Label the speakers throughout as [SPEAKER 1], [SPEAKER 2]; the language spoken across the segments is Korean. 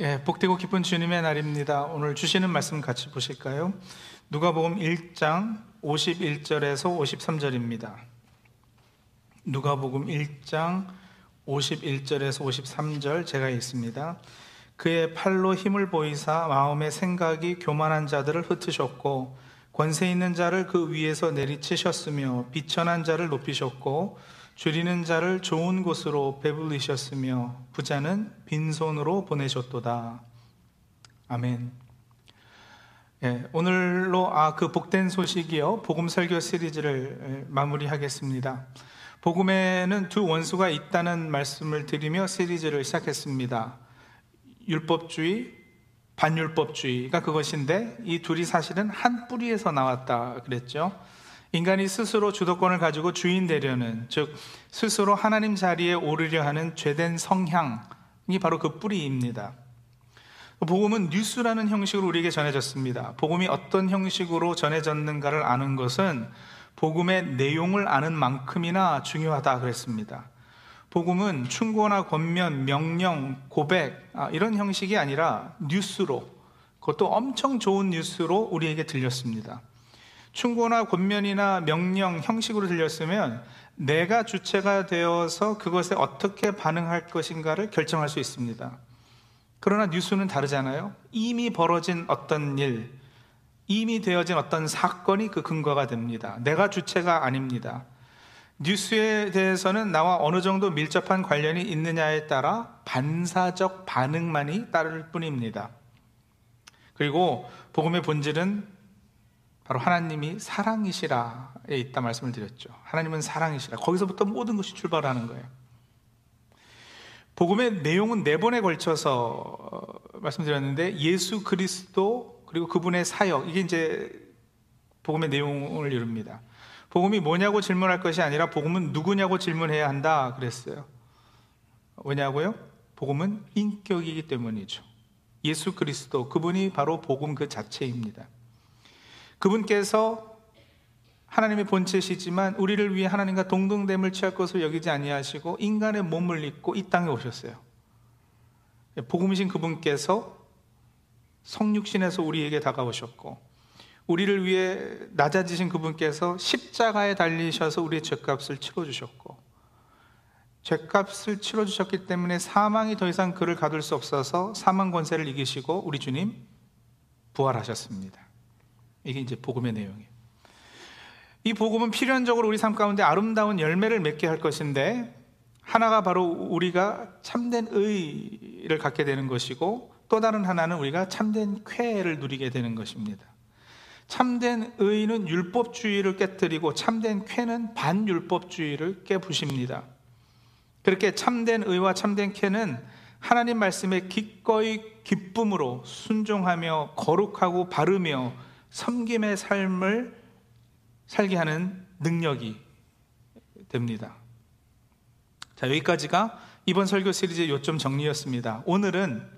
[SPEAKER 1] 예, 복되고 기쁜 주님의 날입니다. 오늘 주시는 말씀 같이 보실까요? 누가복음 1장 51절에서 53절입니다. 누가복음 1장 51절에서 53절 제가 읽습니다. 그의 팔로 힘을 보이사 마음의 생각이 교만한 자들을 흩으셨고 권세 있는 자를 그 위에서 내리치셨으며 비천한 자를 높이셨고 줄이는 자를 좋은 곳으로 배불리셨으며 부자는 빈손으로 보내셨도다. 아멘. 예, 오늘로 아 그 복된 소식이요 복음 설교 시리즈를 마무리하겠습니다. 복음에는 두 원수가 있다는 말씀을 드리며 시리즈를 시작했습니다. 율법주의, 반율법주의가 그것인데 이 둘이 사실은 한 뿌리에서 나왔다 그랬죠. 인간이 스스로 주도권을 가지고 주인 되려는, 즉, 스스로 하나님 자리에 오르려 하는 죄된 성향이 바로 그 뿌리입니다. 복음은 뉴스라는 형식으로 우리에게 전해졌습니다. 복음이 어떤 형식으로 전해졌는가를 아는 것은 복음의 내용을 아는 만큼이나 중요하다 그랬습니다. 복음은 충고나 권면, 명령, 고백, 아, 이런 형식이 아니라 뉴스로, 그것도 엄청 좋은 뉴스로 우리에게 들렸습니다. 충고나 권면이나 명령 형식으로 들렸으면 내가 주체가 되어서 그것에 어떻게 반응할 것인가를 결정할 수 있습니다. 그러나 뉴스는 다르잖아요. 이미 벌어진 어떤 일, 이미 되어진 어떤 사건이 그 근거가 됩니다. 내가 주체가 아닙니다. 뉴스에 대해서는 나와 어느 정도 밀접한 관련이 있느냐에 따라 반사적 반응만이 따를 뿐입니다. 그리고 복음의 본질은 바로 하나님이 사랑이시라에 있다 말씀을 드렸죠. 하나님은 사랑이시라. 거기서부터 모든 것이 출발하는 거예요. 복음의 내용은 네 번에 걸쳐서 어, 말씀드렸는데 예수 그리스도 그리고 그분의 사역 이게 이제 복음의 내용을 이룹니다. 복음이 뭐냐고 질문할 것이 아니라 복음은 누구냐고 질문해야 한다 그랬어요. 왜냐고요? 복음은 인격이기 때문이죠. 예수 그리스도 그분이 바로 복음 그 자체입니다. 그분께서 하나님의 본체시지만 우리를 위해 하나님과 동등됨을 취할 것을 여기지 아니하시고 인간의 몸을 입고 이 땅에 오셨어요. 복음이신 그분께서 성육신에서 우리에게 다가오셨고 우리를 위해 낮아지신 그분께서 십자가에 달리셔서 우리의 죄값을 치러 주셨고 죄값을 치러 주셨기 때문에 사망이 더 이상 그를 가둘 수 없어서 사망 권세를 이기시고 우리 주님 부활하셨습니다. 이게 이제 복음의 내용이에요. 이 복음은 필연적으로 우리 삶 가운데 아름다운 열매를 맺게 할 것인데 하나가 바로 우리가 참된 의를 갖게 되는 것이고 또 다른 하나는 우리가 참된 쾌를 누리게 되는 것입니다. 참된 의는 율법주의를 깨뜨리고 참된 쾌는 반율법주의를 깨부십니다. 그렇게 참된 의와 참된 쾌는 하나님 말씀에 기꺼이 기쁨으로 순종하며 거룩하고 바르며 섬김의 삶을 살게 하는 능력이 됩니다. 자, 여기까지가 이번 설교 시리즈의 요점 정리였습니다. 오늘은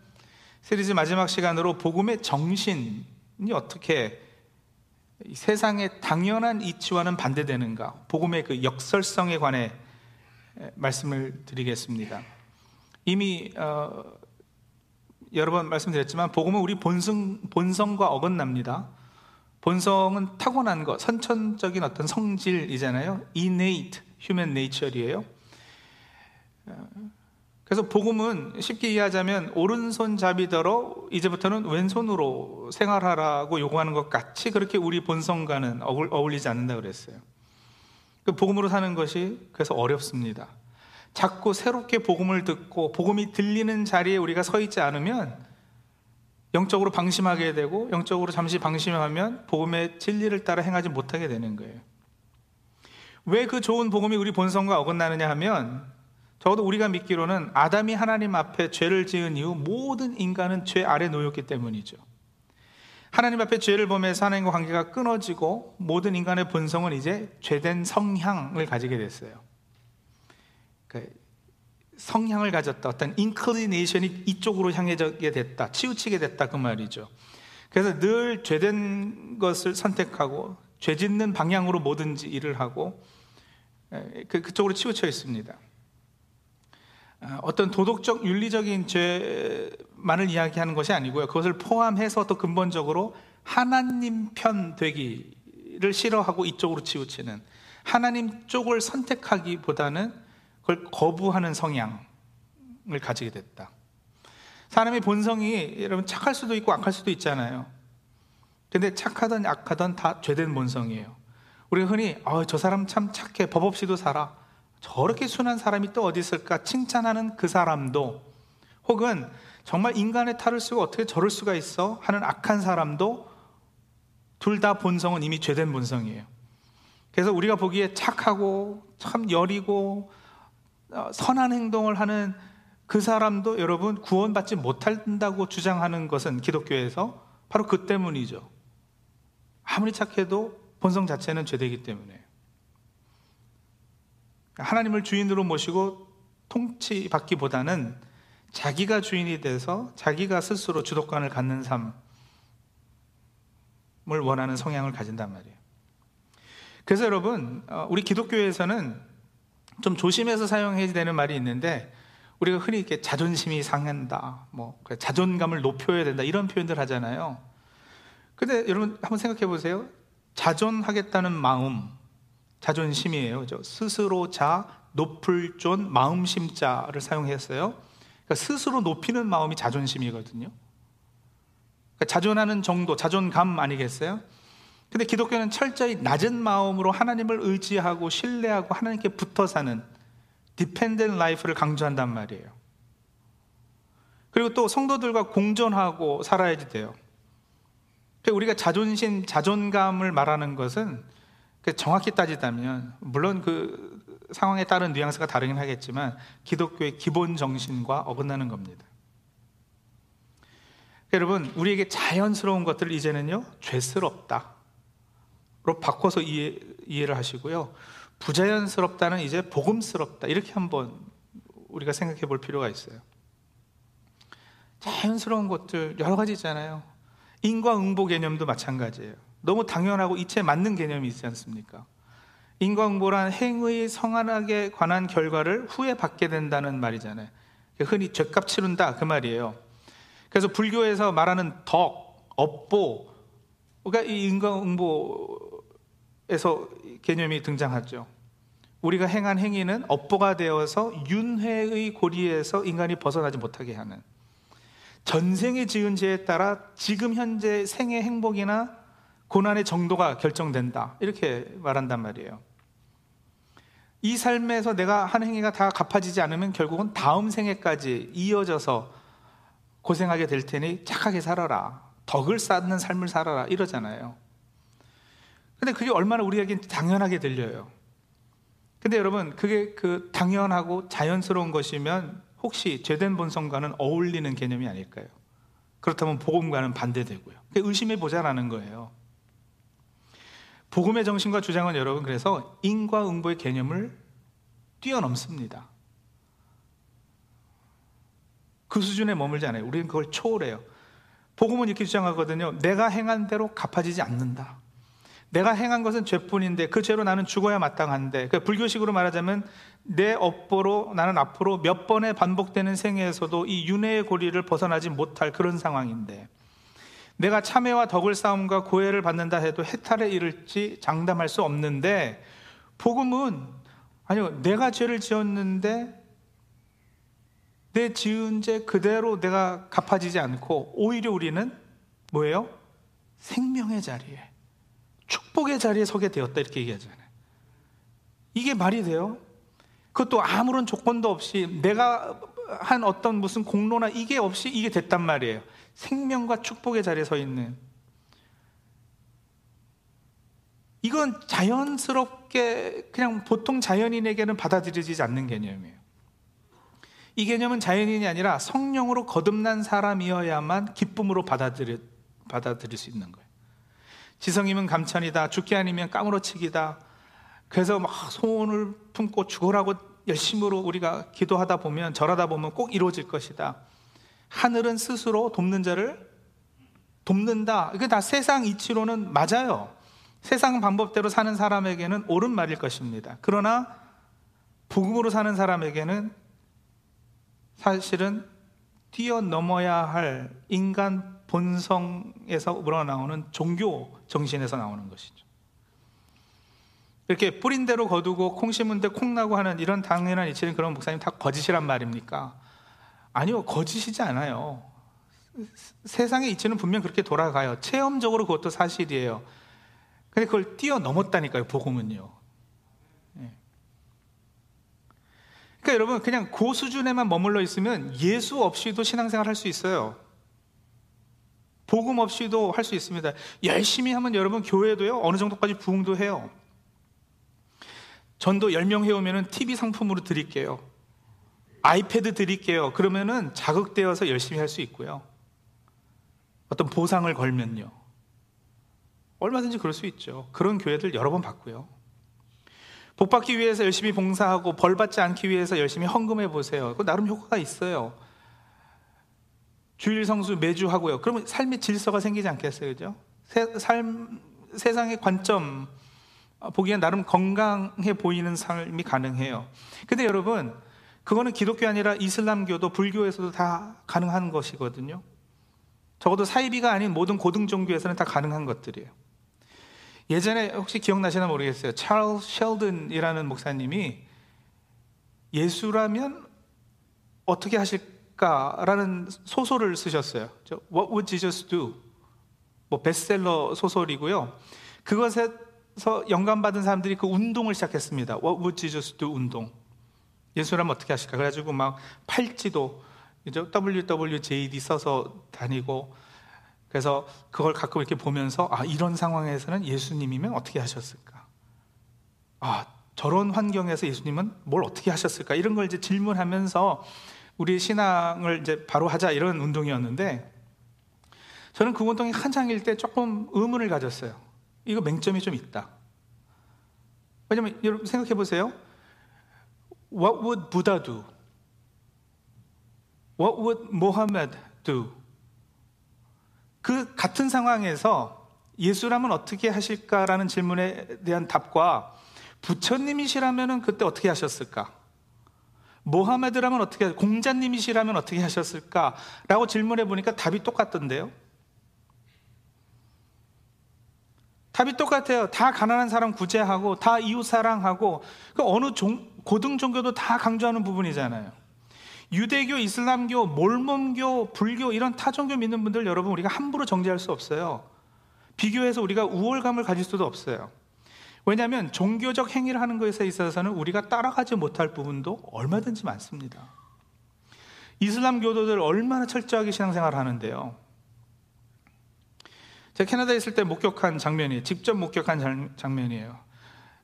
[SPEAKER 1] 시리즈 마지막 시간으로 복음의 정신이 어떻게 세상의 당연한 이치와는 반대되는가, 복음의 그 역설성에 관해 말씀을 드리겠습니다. 이미 어, 여러 번 말씀드렸지만 복음은 우리 본성, 본성과 어긋납니다. 본성은 타고난 것, 선천적인 어떤 성질이잖아요. innate human nature이에요. 그래서 복음은 쉽게 이해하자면 오른손잡이더러 이제부터는 왼손으로 생활하라고 요구하는 것 같이 그렇게 우리 본성과는 어울리지 않는다 그랬어요. 그 복음으로 사는 것이 그래서 어렵습니다. 자꾸 새롭게 복음을 듣고 복음이 들리는 자리에 우리가 서 있지 않으면 영적으로 방심하게 되고 영적으로 잠시 방심하면 복음의 진리를 따라 행하지 못하게 되는 거예요. 왜 그 좋은 복음이 우리 본성과 어긋나느냐 하면 적어도 우리가 믿기로는 아담이 하나님 앞에 죄를 지은 이후 모든 인간은 죄 아래 놓였기 때문이죠. 하나님 앞에 죄를 범해서 하나님과 관계가 끊어지고 모든 인간의 본성은 이제 죄된 성향을 가지게 됐어요. 그러니까 성향을 가졌다. 어떤 인클리네이션이 이쪽으로 향해지게 됐다. 치우치게 됐다. 그 말이죠. 그래서 늘 죄된 것을 선택하고 죄 짓는 방향으로 뭐든지 일을 하고 그, 그쪽으로 치우쳐 있습니다. 아, 어떤 도덕적, 윤리적인 죄 것만을 이야기하는 것이 아니고요. 그것을 포함해서 또 근본적으로 하나님 편 되기를 싫어하고 이쪽으로 치우치는 하나님 쪽을 선택하기보다는 그걸 거부하는 성향을 가지게 됐다. 사람의 본성이 여러분 착할 수도 있고 악할 수도 있잖아요. 근데 착하든 악하든 다 죄된 본성이에요. 우리가 흔히 어, 저 사람 참 착해 법 없이도 살아 저렇게 순한 사람이 또 어디 있을까 칭찬하는 그 사람도 혹은 정말 인간의 탈을 쓰고 어떻게 저럴 수가 있어 하는 악한 사람도 둘 다 본성은 이미 죄된 본성이에요. 그래서 우리가 보기에 착하고 참 여리고 어, 선한 행동을 하는 그 사람도 여러분 구원받지 못한다고 주장하는 것은 기독교에서 바로 그 때문이죠. 아무리 착해도 본성 자체는 죄되기 때문에 하나님을 주인으로 모시고 통치받기보다는 자기가 주인이 돼서 자기가 스스로 주도권을 갖는 삶을 원하는 성향을 가진단 말이에요. 그래서 여러분, 어, 우리 기독교에서는 좀 조심해서 사용해야 되는 말이 있는데 우리가 흔히 이렇게 자존심이 상한다, 뭐 자존감을 높여야 된다 이런 표현들 하잖아요. 근데 여러분 한번 생각해 보세요. 자존하겠다는 마음, 자존심이에요. 그죠? 스스로 자, 높을 존, 마음심자를 사용했어요. 그러니까 스스로 높이는 마음이 자존심이거든요. 그러니까 자존하는 정도, 자존감 아니겠어요? 근데 기독교는 철저히 낮은 마음으로 하나님을 의지하고 신뢰하고 하나님께 붙어 사는 디펜덴 라이프를 강조한단 말이에요. 그리고 또 성도들과 공존하고 살아야지 돼요. 그러니까 우리가 자존심, 자존감을 말하는 것은 그 정확히 따지자면 물론 그 상황에 따른 뉘앙스가 다르긴 하겠지만 기독교의 기본 정신과 어긋나는 겁니다. 여러분, 우리에게 자연스러운 것들을 이제는요, 죄스럽다로 바꿔서 이해, 이해를 하시고요. 부자연스럽다는 이제 복음스럽다. 이렇게 한번 우리가 생각해 볼 필요가 있어요. 자연스러운 것들 여러 가지 있잖아요. 인과응보 개념도 마찬가지예요. 너무 당연하고 이치에 맞는 개념이 있지 않습니까? 인과응보란 행의 성안하게 관한 결과를 후에 받게 된다는 말이잖아요. 흔히 죄값 치른다 그 말이에요. 그래서 불교에서 말하는 덕, 업보, 그러니까 이 인과응보에서 개념이 등장하죠. 우리가 행한 행위는 업보가 되어서 윤회의 고리에서 인간이 벗어나지 못하게 하는 전생에 지은 죄에 따라 지금 현재 생의 행복이나 고난의 정도가 결정된다. 이렇게 말한단 말이에요. 이 삶에서 내가 한 행위가 다 갚아지지 않으면 결국은 다음 생에까지 이어져서 고생하게 될 테니 착하게 살아라. 덕을 쌓는 삶을 살아라. 이러잖아요. 근데 그게 얼마나 우리에겐 당연하게 들려요. 근데 여러분, 그게 그 당연하고 자연스러운 것이면 혹시 죄된 본성과는 어울리는 개념이 아닐까요? 그렇다면 복음과는 반대되고요. 의심해 보자라는 거예요. 복음의 정신과 주장은 여러분 그래서 인과 응보의 개념을 뛰어넘습니다. 그 수준에 머물지 않아요. 우리는 그걸 초월해요. 복음은 이렇게 주장하거든요. 내가 행한 대로 갚아지지 않는다. 내가 행한 것은 죄뿐인데 그 죄로 나는 죽어야 마땅한데 그 불교식으로 말하자면 내 업보로 나는 앞으로 몇 번의 반복되는 생애에서도 이 윤회의 고리를 벗어나지 못할 그런 상황인데 내가 참회와 덕을 싸움과 고해를 받는다 해도 해탈에 이를지 장담할 수 없는데 복음은 아니요 내가 죄를 지었는데 내 지은 죄 그대로 내가 갚아지지 않고 오히려 우리는 뭐예요? 생명의 자리에 축복의 자리에 서게 되었다 이렇게 얘기하잖아요. 이게 말이 돼요? 그것도 아무런 조건도 없이 내가 한 어떤 무슨 공로나 이게 없이 이게 됐단 말이에요. 생명과 축복의 자리에 서 있는. 이건 자연스럽게 그냥 보통 자연인에게는 받아들여지지 않는 개념이에요. 이 개념은 자연인이 아니라 성령으로 거듭난 사람이어야만 기쁨으로 받아들일, 받아들일 수 있는 거예요. 지성이면 감천이다. 죽기 아니면 까무러치기다. 그래서 막 소원을 품고 죽으라고 열심으로 우리가 기도하다 보면 절하다 보면 꼭 이루어질 것이다. 하늘은 스스로 돕는 자를 돕는다. 이게 다 세상 이치로는 맞아요. 세상 방법대로 사는 사람에게는 옳은 말일 것입니다. 그러나 복음으로 사는 사람에게는 사실은 뛰어넘어야 할 인간 본성에서 우러나오는 종교 정신에서 나오는 것이죠. 이렇게 뿌린 대로 거두고 콩 심은 데 콩 나고 하는 이런 당연한 이치는 그런 목사님 다 거짓이란 말입니까? 아니요, 거짓이지 않아요. 세상의 이치는 분명 그렇게 돌아가요. 체험적으로 그것도 사실이에요. 근데 그걸 뛰어넘었다니까요, 복음은요. 예. 그러니까 여러분, 그냥 그 수준에만 머물러 있으면 예수 없이도 신앙생활 할 수 있어요. 복음 없이도 할 수 있습니다. 열심히 하면 여러분, 교회도요, 어느 정도까지 부흥도 해요. 전도 10명 해오면 TV 상품으로 드릴게요. 아이패드 드릴게요. 그러면은 자극되어서 열심히 할 수 있고요. 어떤 보상을 걸면요. 얼마든지 그럴 수 있죠. 그런 교회들 여러 번 봤고요. 복 받기 위해서 열심히 봉사하고 벌 받지 않기 위해서 열심히 헌금해 보세요. 그 나름 효과가 있어요. 주일 성수 매주 하고요. 그러면 삶의 질서가 생기지 않겠어요, 그죠? 세, 삶 세상의 관점 보기엔 나름 건강해 보이는 삶이 가능해요. 근데 여러분, 그거는 기독교 아니라 이슬람교도 불교에서도 다 가능한 것이거든요. 적어도 사이비가 아닌 모든 고등 종교에서는 다 가능한 것들이에요. 예전에 혹시 기억나시나 모르겠어요. 찰스 셸든이라는 목사님이 예수라면 어떻게 하실까라는 소설을 쓰셨어요. What would Jesus do? 뭐 베스트셀러 소설이고요. 그것에서 영감받은 사람들이 그 운동을 시작했습니다. What would Jesus do 운동. 예수라면 어떻게 하실까? 그래가지고 막 팔찌도 WWJD 써서 다니고 그래서 그걸 가끔 이렇게 보면서 아 이런 상황에서는 예수님이면 어떻게 하셨을까? 아 저런 환경에서 예수님은 뭘 어떻게 하셨을까? 이런 걸 이제 질문하면서 우리 신앙을 이제 바로 하자 이런 운동이었는데 저는 그 운동이 한창일 때 조금 의문을 가졌어요. 이거 맹점이 좀 있다. 왜냐면 여러분 생각해 보세요. What would Buddha do? What would Mohammed do? 그 같은 상황에서 예수라면 어떻게 하실까라는 질문에 대한 답과 부처님이시라면 그때 어떻게 하셨을까? 모하메드라면 어떻게, 공자님이시라면 어떻게 하셨을까? 라고 질문해 보니까 답이 똑같던데요. 답이 똑같아요. 다 가난한 사람 구제하고, 다 이웃 사랑하고, 그 어느 종, 고등 종교도 다 강조하는 부분이잖아요. 유대교, 이슬람교, 몰몬교, 불교 이런 타종교 믿는 분들 여러분 우리가 함부로 정죄할 수 없어요. 비교해서 우리가 우월감을 가질 수도 없어요. 왜냐하면 종교적 행위를 하는 것에 있어서는 우리가 따라가지 못할 부분도 얼마든지 많습니다. 이슬람 교도들 얼마나 철저하게 신앙생활을 하는데요. 제가 캐나다에 있을 때 목격한 장면이 직접 목격한 장면이에요.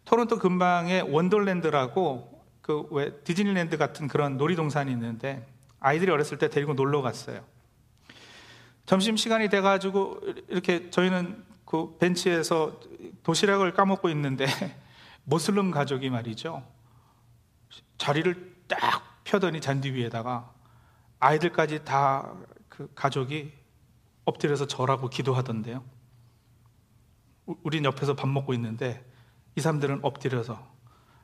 [SPEAKER 1] 토론토 근방에 원더랜드라고 그 왜 디즈니랜드 같은 그런 놀이동산이 있는데 아이들이 어렸을 때 데리고 놀러 갔어요. 점심 시간이 돼 가지고 이렇게 저희는 그 벤치에서 도시락을 까먹고 있는데 모슬름 가족이 말이죠. 자리를 딱 펴더니 잔디 위에다가 아이들까지 다 그 가족이 엎드려서 절하고 기도하던데요. 우린 옆에서 밥 먹고 있는데 이 사람들은 엎드려서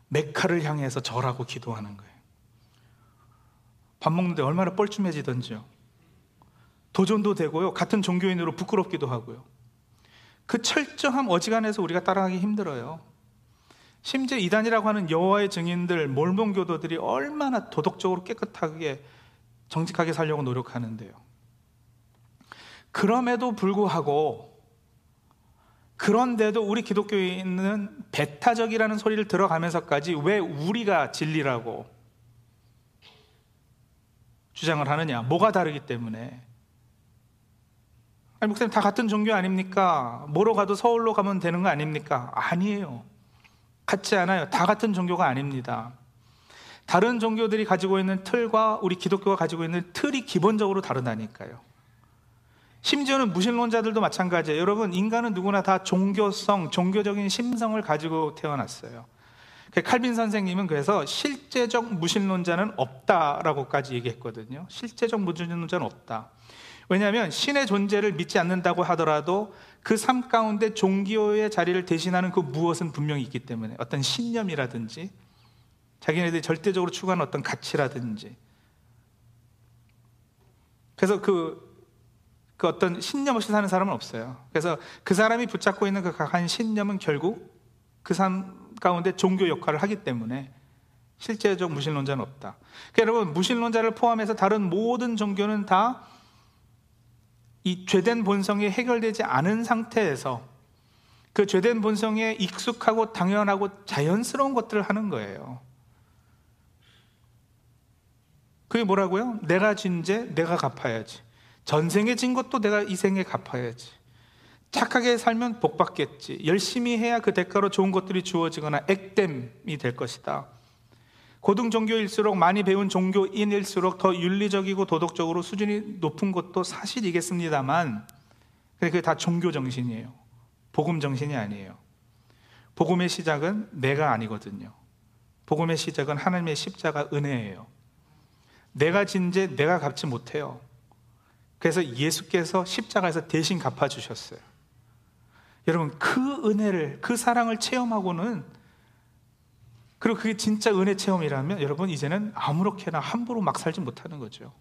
[SPEAKER 1] 메카를 향해서 절하고 기도하는 거예요. 밥 먹는데 얼마나 뻘쭘해지던지요. 도전도 되고요. 같은 종교인으로 부끄럽기도 하고요. 그 철저함 어지간해서 우리가 따라가기 힘들어요. 심지어 이단이라고 하는 여호와의 증인들, 몰몬교도들이 얼마나 도덕적으로 깨끗하게 정직하게 살려고 노력하는데요. 그럼에도 불구하고 그런데도 우리 기독교인은 배타적이라는 소리를 들어가면서까지 왜 우리가 진리라고 주장을 하느냐? 뭐가 다르기 때문에. 아니, 목사님 다 같은 종교 아닙니까? 뭐로 가도 서울로 가면 되는 거 아닙니까? 아니에요. 같지 않아요. 다 같은 종교가 아닙니다. 다른 종교들이 가지고 있는 틀과 우리 기독교가 가지고 있는 틀이 기본적으로 다르다니까요. 심지어는 무신론자들도 마찬가지예요. 여러분, 인간은 누구나 다 종교성, 종교적인 심성을 가지고 태어났어요. 그 칼빈 선생님은 그래서 실제적 무신론자는 없다라고까지 얘기했거든요. 실제적 무신론자는 없다. 왜냐하면 신의 존재를 믿지 않는다고 하더라도 그 삶 가운데 종교의 자리를 대신하는 그 무엇은 분명히 있기 때문에 어떤 신념이라든지 자기네들이 절대적으로 추구하는 어떤 가치라든지 그래서 그, 그 어떤 신념 없이 사는 사람은 없어요. 그래서 그 사람이 붙잡고 있는 그 강한 신념은 결국 그 삶 가운데 종교 역할을 하기 때문에 실제적 무신론자는 없다. 그러니까 여러분, 무신론자를 포함해서 다른 모든 종교는 다 이 죄된 본성이 해결되지 않은 상태에서 그 죄된 본성에 익숙하고 당연하고 자연스러운 것들을 하는 거예요. 그게 뭐라고요? 내가 진죄 내가 갚아야지. 전생에 진 것도 내가 이 생에 갚아야지. 착하게 살면 복 받겠지. 열심히 해야 그 대가로 좋은 것들이 주어지거나 액땜이 될 것이다. 고등 종교일수록 많이 배운 종교인일수록 더 윤리적이고 도덕적으로 수준이 높은 것도 사실이겠습니다만 그게 다 종교 정신이에요. 복음 정신이 아니에요. 복음의 시작은 내가 아니거든요. 복음의 시작은 하나님의 십자가 은혜예요. 내가 진죄 내가 갚지 못해요. 그래서 예수께서 십자가에서 대신 갚아주셨어요. 여러분, 그 은혜를, 그 사랑을 체험하고는, 그리고 그게 진짜 은혜 체험이라면, 여러분, 이제는 아무렇게나 함부로 막 살지 못하는 거죠.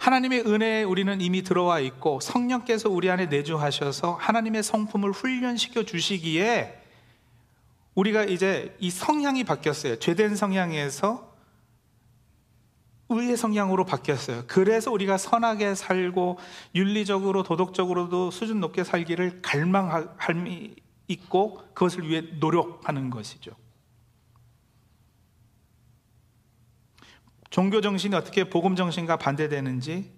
[SPEAKER 1] 하나님의 은혜에 우리는 이미 들어와 있고, 성령께서 우리 안에 내주하셔서 하나님의 성품을 훈련시켜 주시기에, 우리가 이제 이 성향이 바뀌었어요. 죄된 성향에서 의의 성향으로 바뀌었어요. 그래서 우리가 선하게 살고 윤리적으로 도덕적으로도 수준 높게 살기를 갈망함이 있고 그것을 위해 노력하는 것이죠. 종교 정신이 어떻게 복음 정신과 반대되는지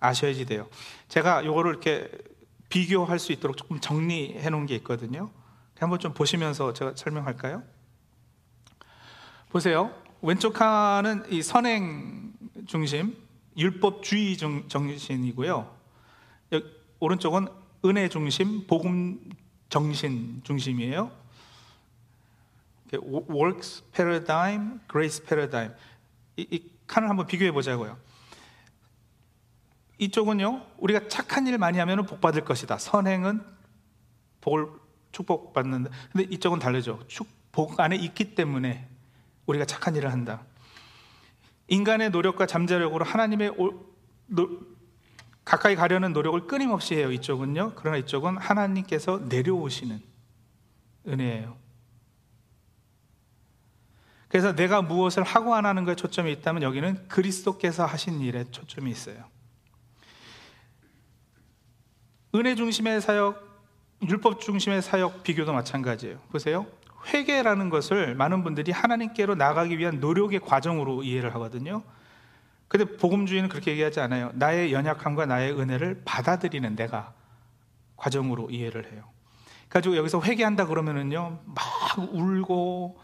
[SPEAKER 1] 아셔야지 돼요. 제가 이거를 이렇게 비교할 수 있도록 조금 정리해 놓은 게 있거든요. 한번 좀 보시면서 제가 설명할까요? 보세요. 왼쪽 칸은 이 선행 중심, 율법주의 정신이고요. 오른쪽은 은혜 중심, 복음 정신 중심이에요. works paradigm, grace paradigm. 이, 이 칸을 한번 비교해 보자고요. 이쪽은요, 우리가 착한 일 많이 하면 복 받을 것이다. 선행은 복을 축복 받는다. 근데 이쪽은 다르죠. 축복 안에 있기 때문에 우리가 착한 일을 한다. 인간의 노력과 잠재력으로 하나님의 오, 노, 가까이 가려는 노력을 끊임없이 해요. 이쪽은요. 그러나 이쪽은 하나님께서 내려오시는 은혜예요. 그래서 내가 무엇을 하고 안 하는 것에 초점이 있다면 여기는 그리스도께서 하신 일에 초점이 있어요. 은혜 중심의 사역, 율법 중심의 사역 비교도 마찬가지예요. 보세요. 회개라는 것을 많은 분들이 하나님께로 나가기 위한 노력의 과정으로 이해를 하거든요. 근데 복음주의는 그렇게 얘기하지 않아요. 나의 연약함과 나의 은혜를 받아들이는 내가 과정으로 이해를 해요. 가지고 여기서 회개한다 그러면은요, 막 울고,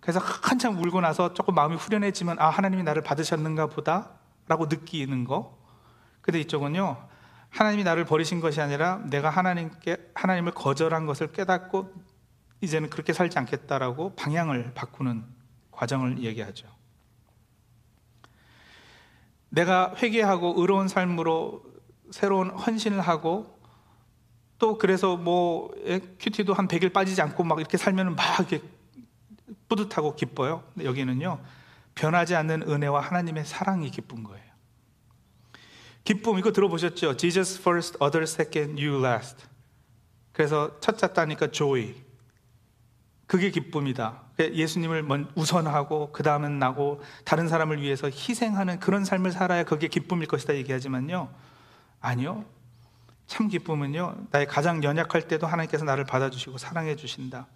[SPEAKER 1] 그래서 한참 울고 나서 조금 마음이 후련해지면, 아, 하나님이 나를 받으셨는가 보다, 라고 느끼는 거. 근데 이쪽은요, 하나님이 나를 버리신 것이 아니라 내가 하나님께, 하나님을 거절한 것을 깨닫고 이제는 그렇게 살지 않겠다라고 방향을 바꾸는 과정을 얘기하죠. 내가 회개하고 의로운 삶으로 새로운 헌신을 하고 또 그래서 뭐 큐티도 한 100일 빠지지 않고 막 이렇게 살면 막 이렇게 뿌듯하고 기뻐요. 여기는요. 변하지 않는 은혜와 하나님의 사랑이 기쁜 거예요. 기쁨 이거 들어보셨죠? Jesus first, others second, you last. 그래서 첫 잤다니까 joy. 그게 기쁨이다. 예수님을 우선하고 그 다음은 나고 다른 사람을 위해서 희생하는 그런 삶을 살아야 그게 기쁨일 것이다 얘기하지만요. 아니요. 참 기쁨은요. 나의 가장 연약할 때도 하나님께서 나를 받아주시고 사랑해 주신다.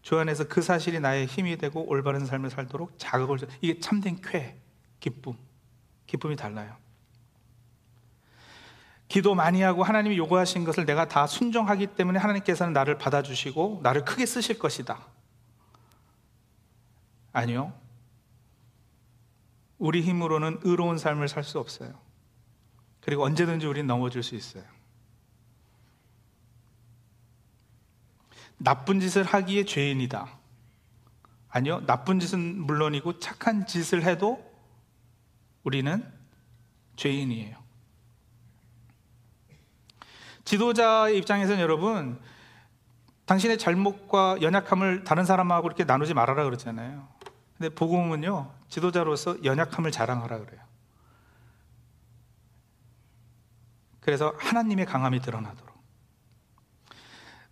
[SPEAKER 1] 주 안에서 그 사실이 나의 힘이 되고 올바른 삶을 살도록 자극을 줘. 이게 참된 쾌, 기쁨. 기쁨이 달라요. 기도 많이 하고 하나님이 요구하신 것을 내가 다 순종하기 때문에 하나님께서는 나를 받아주시고 나를 크게 쓰실 것이다. 아니요. 우리 힘으로는 의로운 삶을 살 수 없어요. 그리고 언제든지 우리는 넘어질 수 있어요. 나쁜 짓을 하기에 죄인이다. 아니요. 나쁜 짓은 물론이고 착한 짓을 해도 우리는 죄인이에요. 지도자의 입장에서는 여러분, 당신의 잘못과 연약함을 다른 사람하고 이렇게 나누지 말아라 그러잖아요. 근데 복음은요 지도자로서 연약함을 자랑하라 그래요. 그래서 하나님의 강함이 드러나도록.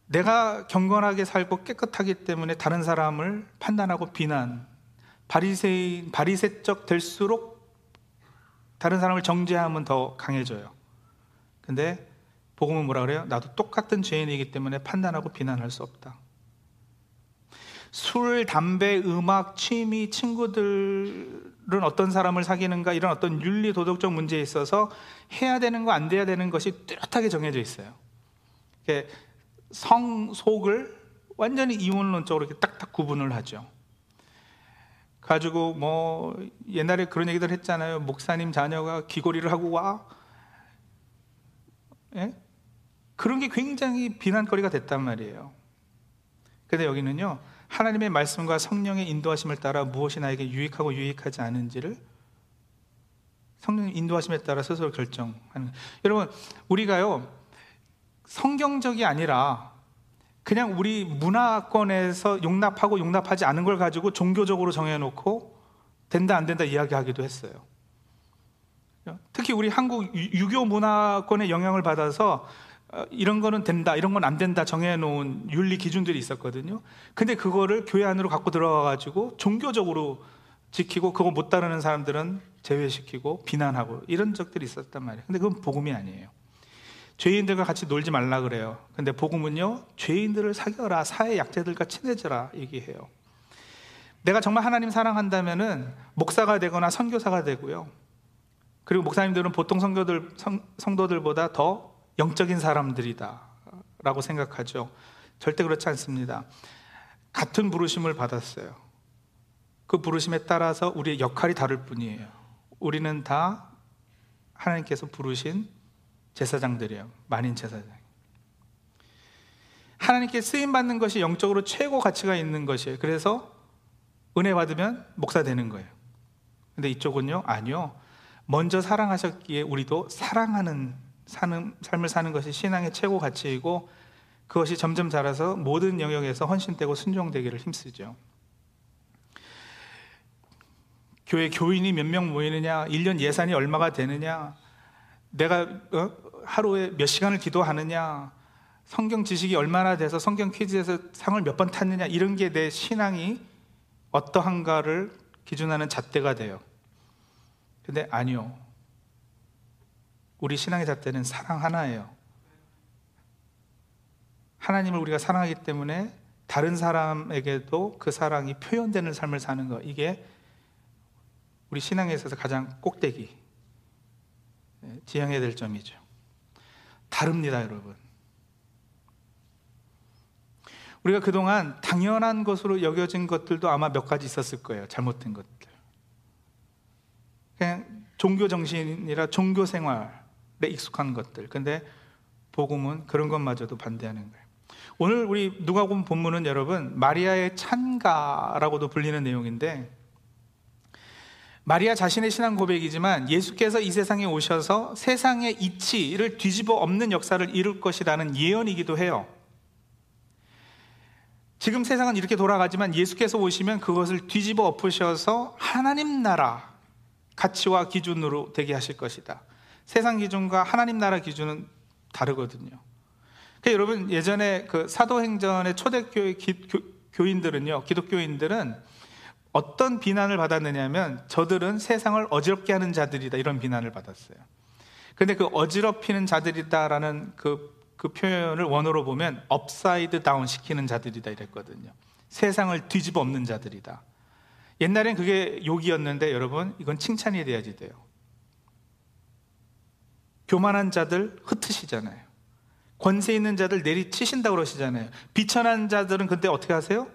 [SPEAKER 1] 내가 경건하게 살고 깨끗하기 때문에 다른 사람을 판단하고 비난, 바리새인, 바리새적 될수록 다른 사람을 정죄하면 더 강해져요. 근데 복음은 뭐라 그래요? 나도 똑같은 죄인이기 때문에 판단하고 비난할 수 없다. 술, 담배, 음악, 취미, 친구들은 어떤 사람을 사귀는가 이런 어떤 윤리 도덕적 문제에 있어서 해야 되는 거 안 돼야 되는 것이 뚜렷하게 정해져 있어요. 성, 속을 완전히 이원론적으로 이렇게 딱딱 구분을 하죠. 가지고 뭐 옛날에 그런 얘기들 했잖아요. 목사님 자녀가 귀걸이를 하고 와. 예? 그런 게 굉장히 비난거리가 됐단 말이에요. 근데 여기는요. 하나님의 말씀과 성령의 인도하심을 따라 무엇이 나에게 유익하고 유익하지 않은지를 성령의 인도하심에 따라 스스로 결정하는. 여러분, 우리가요. 성경적이 아니라 그냥 우리 문화권에서 용납하고 용납하지 않은 걸 가지고 종교적으로 정해놓고 된다 안 된다 이야기하기도 했어요. 특히 우리 한국 유교 문화권의 영향을 받아서 어, 이런 거는 된다, 이런 건 안 된다 정해놓은 윤리 기준들이 있었거든요. 근데 그거를 교회 안으로 갖고 들어와가지고 종교적으로 지키고 그거 못 따르는 사람들은 제외시키고 비난하고 이런 적들이 있었단 말이에요. 근데 그건 복음이 아니에요. 죄인들과 같이 놀지 말라 그래요. 근데 복음은요, 죄인들을 사겨라, 사회 약자들과 친해져라 얘기해요. 내가 정말 하나님 사랑한다면은 목사가 되거나 선교사가 되고요. 그리고 목사님들은 보통 성교들, 성, 성도들보다 더 영적인 사람들이다 라고 생각하죠. 절대 그렇지 않습니다. 같은 부르심을 받았어요. 그 부르심에 따라서 우리의 역할이 다를 뿐이에요. 우리는 다 하나님께서 부르신 제사장들이에요. 만인 제사장. 하나님께 쓰임 받는 것이 영적으로 최고 가치가 있는 것이에요. 그래서 은혜 받으면 목사 되는 거예요. 근데 이쪽은요, 아니요. 먼저 사랑하셨기에 우리도 사랑하는 사는, 삶을 사는 것이 신앙의 최고 가치이고 그것이 점점 자라서 모든 영역에서 헌신되고 순종되기를 힘쓰죠. 교회 교인이 몇 명 모이느냐, 1년 예산이 얼마가 되느냐, 내가 어? 하루에 몇 시간을 기도하느냐, 성경 지식이 얼마나 돼서 성경 퀴즈에서 상을 몇 번 탔느냐, 이런 게 내 신앙이 어떠한가를 기준하는 잣대가 돼요. 근데 아니요. 우리 신앙의 잣대는 사랑 하나예요. 하나님을 우리가 사랑하기 때문에 다른 사람에게도 그 사랑이 표현되는 삶을 사는 것. 이게 우리 신앙에 있어서 가장 꼭대기, 예, 지향해야 될 점이죠. 다릅니다, 여러분. 우리가 그동안 당연한 것으로 여겨진 것들도 아마 몇 가지 있었을 거예요. 잘못된 것들. 그냥 종교 정신이라 종교 생활에 익숙한 것들. 근데 복음은 그런 것마저도 반대하는 거예요. 오늘 우리 누가복음 본문은 여러분 마리아의 찬가라고도 불리는 내용인데 마리아 자신의 신앙 고백이지만 예수께서 이 세상에 오셔서 세상의 이치를 뒤집어 엎는 역사를 이룰 것이라는 예언이기도 해요. 지금 세상은 이렇게 돌아가지만 예수께서 오시면 그것을 뒤집어 엎으셔서 하나님 나라 가치와 기준으로 되게 하실 것이다. 세상 기준과 하나님 나라 기준은 다르거든요. 그러니까 여러분 예전에 그 사도행전의 초대교회 교인들은요, 기독교인들은 어떤 비난을 받았느냐면 저들은 세상을 어지럽게 하는 자들이다 이런 비난을 받았어요. 근데 그 어지럽히는 자들이다라는 그, 그 표현을 원어로 보면 upside down 시키는 자들이다 이랬거든요. 세상을 뒤집어 엎는 자들이다. 옛날엔 그게 욕이었는데 여러분 이건 칭찬이 돼야지 돼요. 교만한 자들 흩으시잖아요. 권세 있는 자들 내리치신다고 그러시잖아요. 비천한 자들은 그때 어떻게 하세요?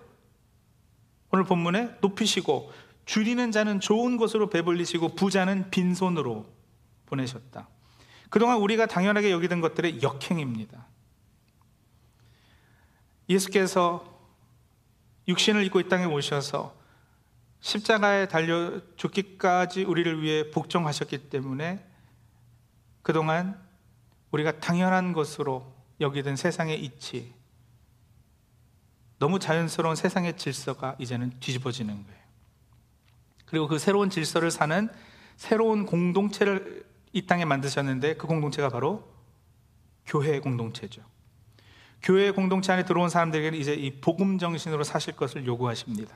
[SPEAKER 1] 오늘 본문에 높이시고 줄이는 자는 좋은 것으로 배불리시고 부자는 빈손으로 보내셨다. 그동안 우리가 당연하게 여기던 것들의 역행입니다. 예수께서 육신을 입고 이 땅에 오셔서 십자가에 달려 죽기까지 우리를 위해 복종하셨기 때문에 그동안 우리가 당연한 것으로 여기던 세상의 이치, 너무 자연스러운 세상의 질서가 이제는 뒤집어지는 거예요. 그리고 그 새로운 질서를 사는 새로운 공동체를 이 땅에 만드셨는데 그 공동체가 바로 교회 공동체죠. 교회 공동체 안에 들어온 사람들에게는 이제 이 복음 정신으로 사실 것을 요구하십니다.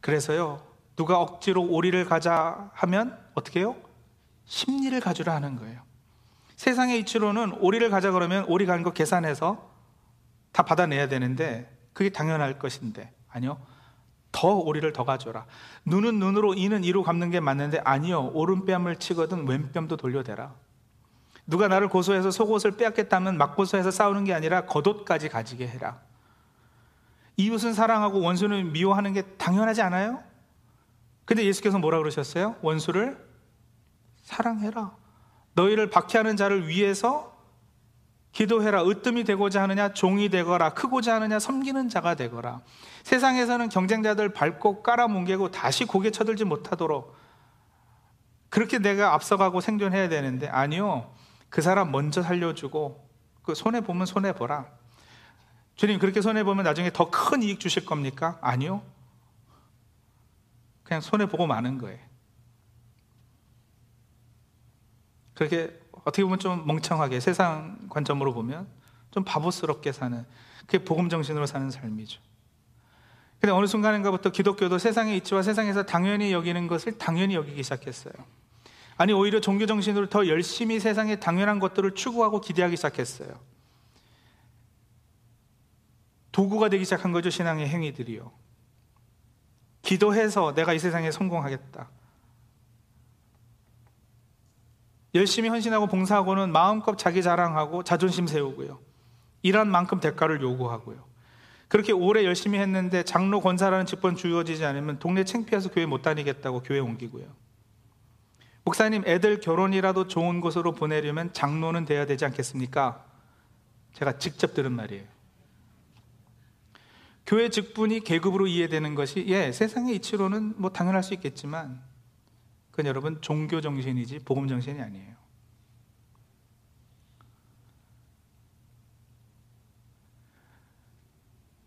[SPEAKER 1] 그래서요, 누가 억지로 오리를 가자 하면 어떻게 해요? 심리를 가주라 하는 거예요. 세상의 이치로는 오리를 가자 그러면 오리 가는 거 계산해서 다 받아내야 되는데 그게 당연할 것인데 아니요. 더 오리를 더 가져라. 눈은 눈으로 이는 이로 갚는 게 맞는데 아니요. 오른뺨을 치거든 왼뺨도 돌려대라. 누가 나를 고소해서 속옷을 빼앗겠다면 막 고소해서 싸우는 게 아니라 겉옷까지 가지게 해라. 이웃은 사랑하고 원수는 미워하는 게 당연하지 않아요? 근데 예수께서 뭐라 그러셨어요? 원수를 사랑해라. 너희를 박해하는 자를 위해서 기도해라. 으뜸이 되고자 하느냐, 종이 되거라. 크고자 하느냐, 섬기는 자가 되거라. 세상에서는 경쟁자들 밟고 깔아뭉개고 다시 고개 쳐들지 못하도록 그렇게 내가 앞서가고 생존해야 되는데 아니요. 그 사람 먼저 살려주고 그 손해 보면 손해 보라. 주님 그렇게 손해 보면 나중에 더 큰 이익 주실 겁니까? 아니요. 그냥 손해 보고 마는 거예요. 그렇게 어떻게 보면 좀 멍청하게 세상 관점으로 보면 좀 바보스럽게 사는 그게 복음 정신으로 사는 삶이죠. 근데 어느 순간인가부터 기독교도 세상의 이치와 세상에서 당연히 여기는 것을 당연히 여기기 시작했어요. 아니 오히려 종교 정신으로 더 열심히 세상의 당연한 것들을 추구하고 기대하기 시작했어요. 도구가 되기 시작한 거죠 신앙의 행위들이요. 기도해서 내가 이 세상에 성공하겠다. 열심히 헌신하고 봉사하고는 마음껏 자기 자랑하고 자존심 세우고요. 일한 만큼 대가를 요구하고요. 그렇게 오래 열심히 했는데 장로 권사라는 직분 주어지지 않으면 동네 창피해서 교회 못 다니겠다고 교회 옮기고요. 목사님 애들 결혼이라도 좋은 곳으로 보내려면 장로는 돼야 되지 않겠습니까? 제가 직접 들은 말이에요. 교회 직분이 계급으로 이해되는 것이 예 세상의 이치로는 뭐 당연할 수 있겠지만 그건 여러분 종교 정신이지 복음 정신이 아니에요.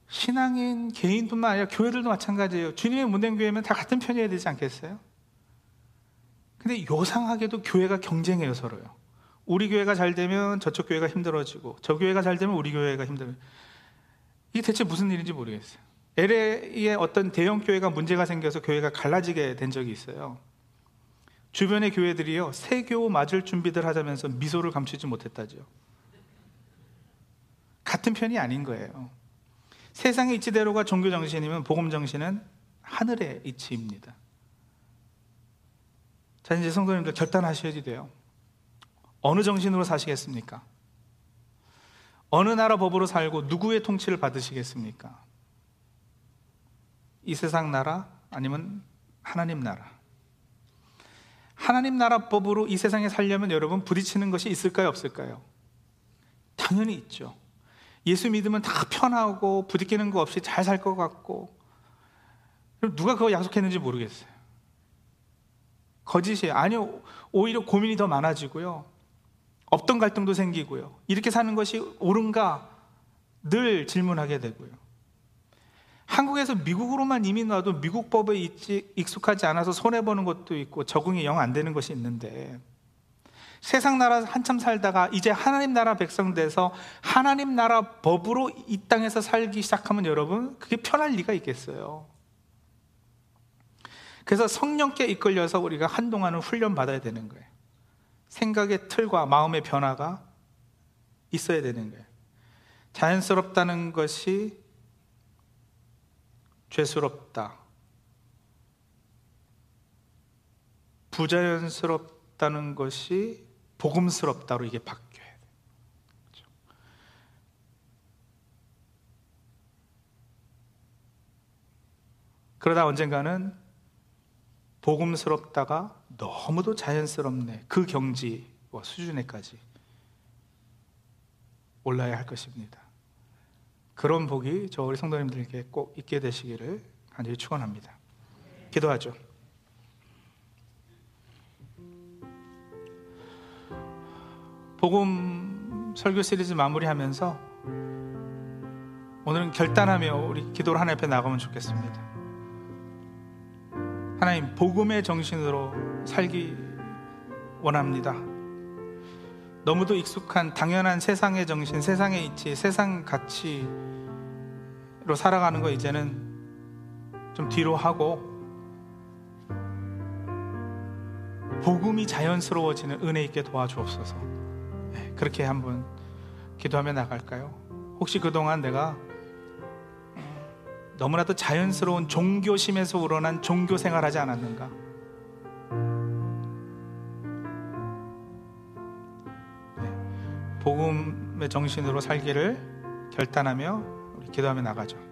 [SPEAKER 1] 신앙인 개인뿐만 아니라 교회들도 마찬가지예요. 주님의 문된 교회면 다 같은 편이어야 되지 않겠어요? 근데 요상하게도 교회가 경쟁해요, 서로요. 우리 교회가 잘 되면 저쪽 교회가 힘들어지고, 저 교회가 잘 되면 우리 교회가 힘들어요. 이게 대체 무슨 일인지 모르겠어요. LA에 어떤 대형 교회가 문제가 생겨서 교회가 갈라지게 된 적이 있어요. 주변의 교회들이요, 세교 맞을 준비들 하자면서 미소를 감추지 못했다죠. 같은 편이 아닌 거예요. 세상의 이치대로가 종교 정신이면 복음 정신은 하늘의 이치입니다. 자, 이제 성도님들 결단하셔야지 돼요. 어느 정신으로 사시겠습니까? 어느 나라 법으로 살고 누구의 통치를 받으시겠습니까? 이 세상 나라 아니면 하나님 나라? 하나님 나라 법으로 이 세상에 살려면 여러분 부딪히는 것이 있을까요, 없을까요? 당연히 있죠. 예수 믿으면 다 편하고 부딪히는 거 없이 잘 살 것 같고 누가 그거 약속했는지 모르겠어요. 거짓이에요. 아니요. 오히려 고민이 더 많아지고요. 없던 갈등도 생기고요. 이렇게 사는 것이 옳은가 늘 질문하게 되고요. 한국에서 미국으로만 이민 와도 미국 법에 익숙하지 않아서 손해 보는 것도 있고 적응이 영 안 되는 것이 있는데 세상 나라 한참 살다가 이제 하나님 나라 백성 돼서 하나님 나라 법으로 이 땅에서 살기 시작하면 여러분 그게 편할 리가 있겠어요. 그래서 성령께 이끌려서 우리가 한동안은 훈련 받아야 되는 거예요. 생각의 틀과 마음의 변화가 있어야 되는 거예요. 자연스럽다는 것이 죄스럽다. 부자연스럽다는 것이 복음스럽다로 이게 바뀌어야 돼요. 그렇죠? 그러다 언젠가는 복음스럽다가 너무도 자연스럽네. 그 경지와 수준에까지 올라야 할 것입니다. 그런 복이 저 우리 성도님들에게 꼭 있게 되시기를 간절히 축원합니다. 기도하죠. 복음 설교 시리즈 마무리하면서 오늘은 결단하며 우리 기도를 하나님 앞에 나가면 좋겠습니다. 하나님 복음의 정신으로 살기 원합니다. 너무도 익숙한 당연한 세상의 정신, 세상의 이치, 세상 가치로 살아가는 거 이제는 좀 뒤로 하고 복음이 자연스러워지는 은혜 있게 도와주옵소서. 네, 그렇게 한번 기도하며 나갈까요? 혹시 그동안 내가 너무나도 자연스러운 종교심에서 우러난 종교 생활하지 않았는가? 복음의 정신으로 살기를 결단하며 우리 기도하며 나가죠.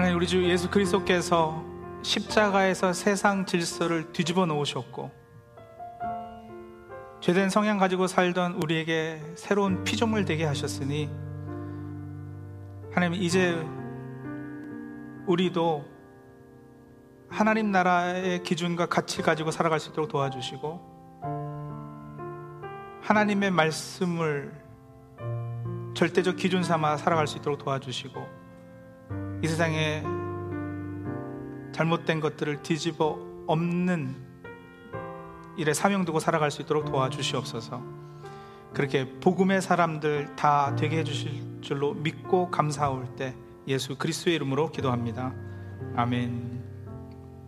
[SPEAKER 1] 하나님 우리 주 예수 그리스도께서 십자가에서 세상 질서를 뒤집어 놓으셨고 죄된 성향 가지고 살던 우리에게 새로운 피조물 되게 하셨으니 하나님 이제 우리도 하나님 나라의 기준과 가치 가지고 살아갈 수 있도록 도와주시고 하나님의 말씀을 절대적 기준 삼아 살아갈 수 있도록 도와주시고 이 세상에 잘못된 것들을 뒤집어 없는 일에 사명 두고 살아갈 수 있도록 도와주시옵소서. 그렇게 복음의 사람들 다 되게 해주실 줄로 믿고 감사할 때 예수 그리스도의 이름으로 기도합니다. 아멘.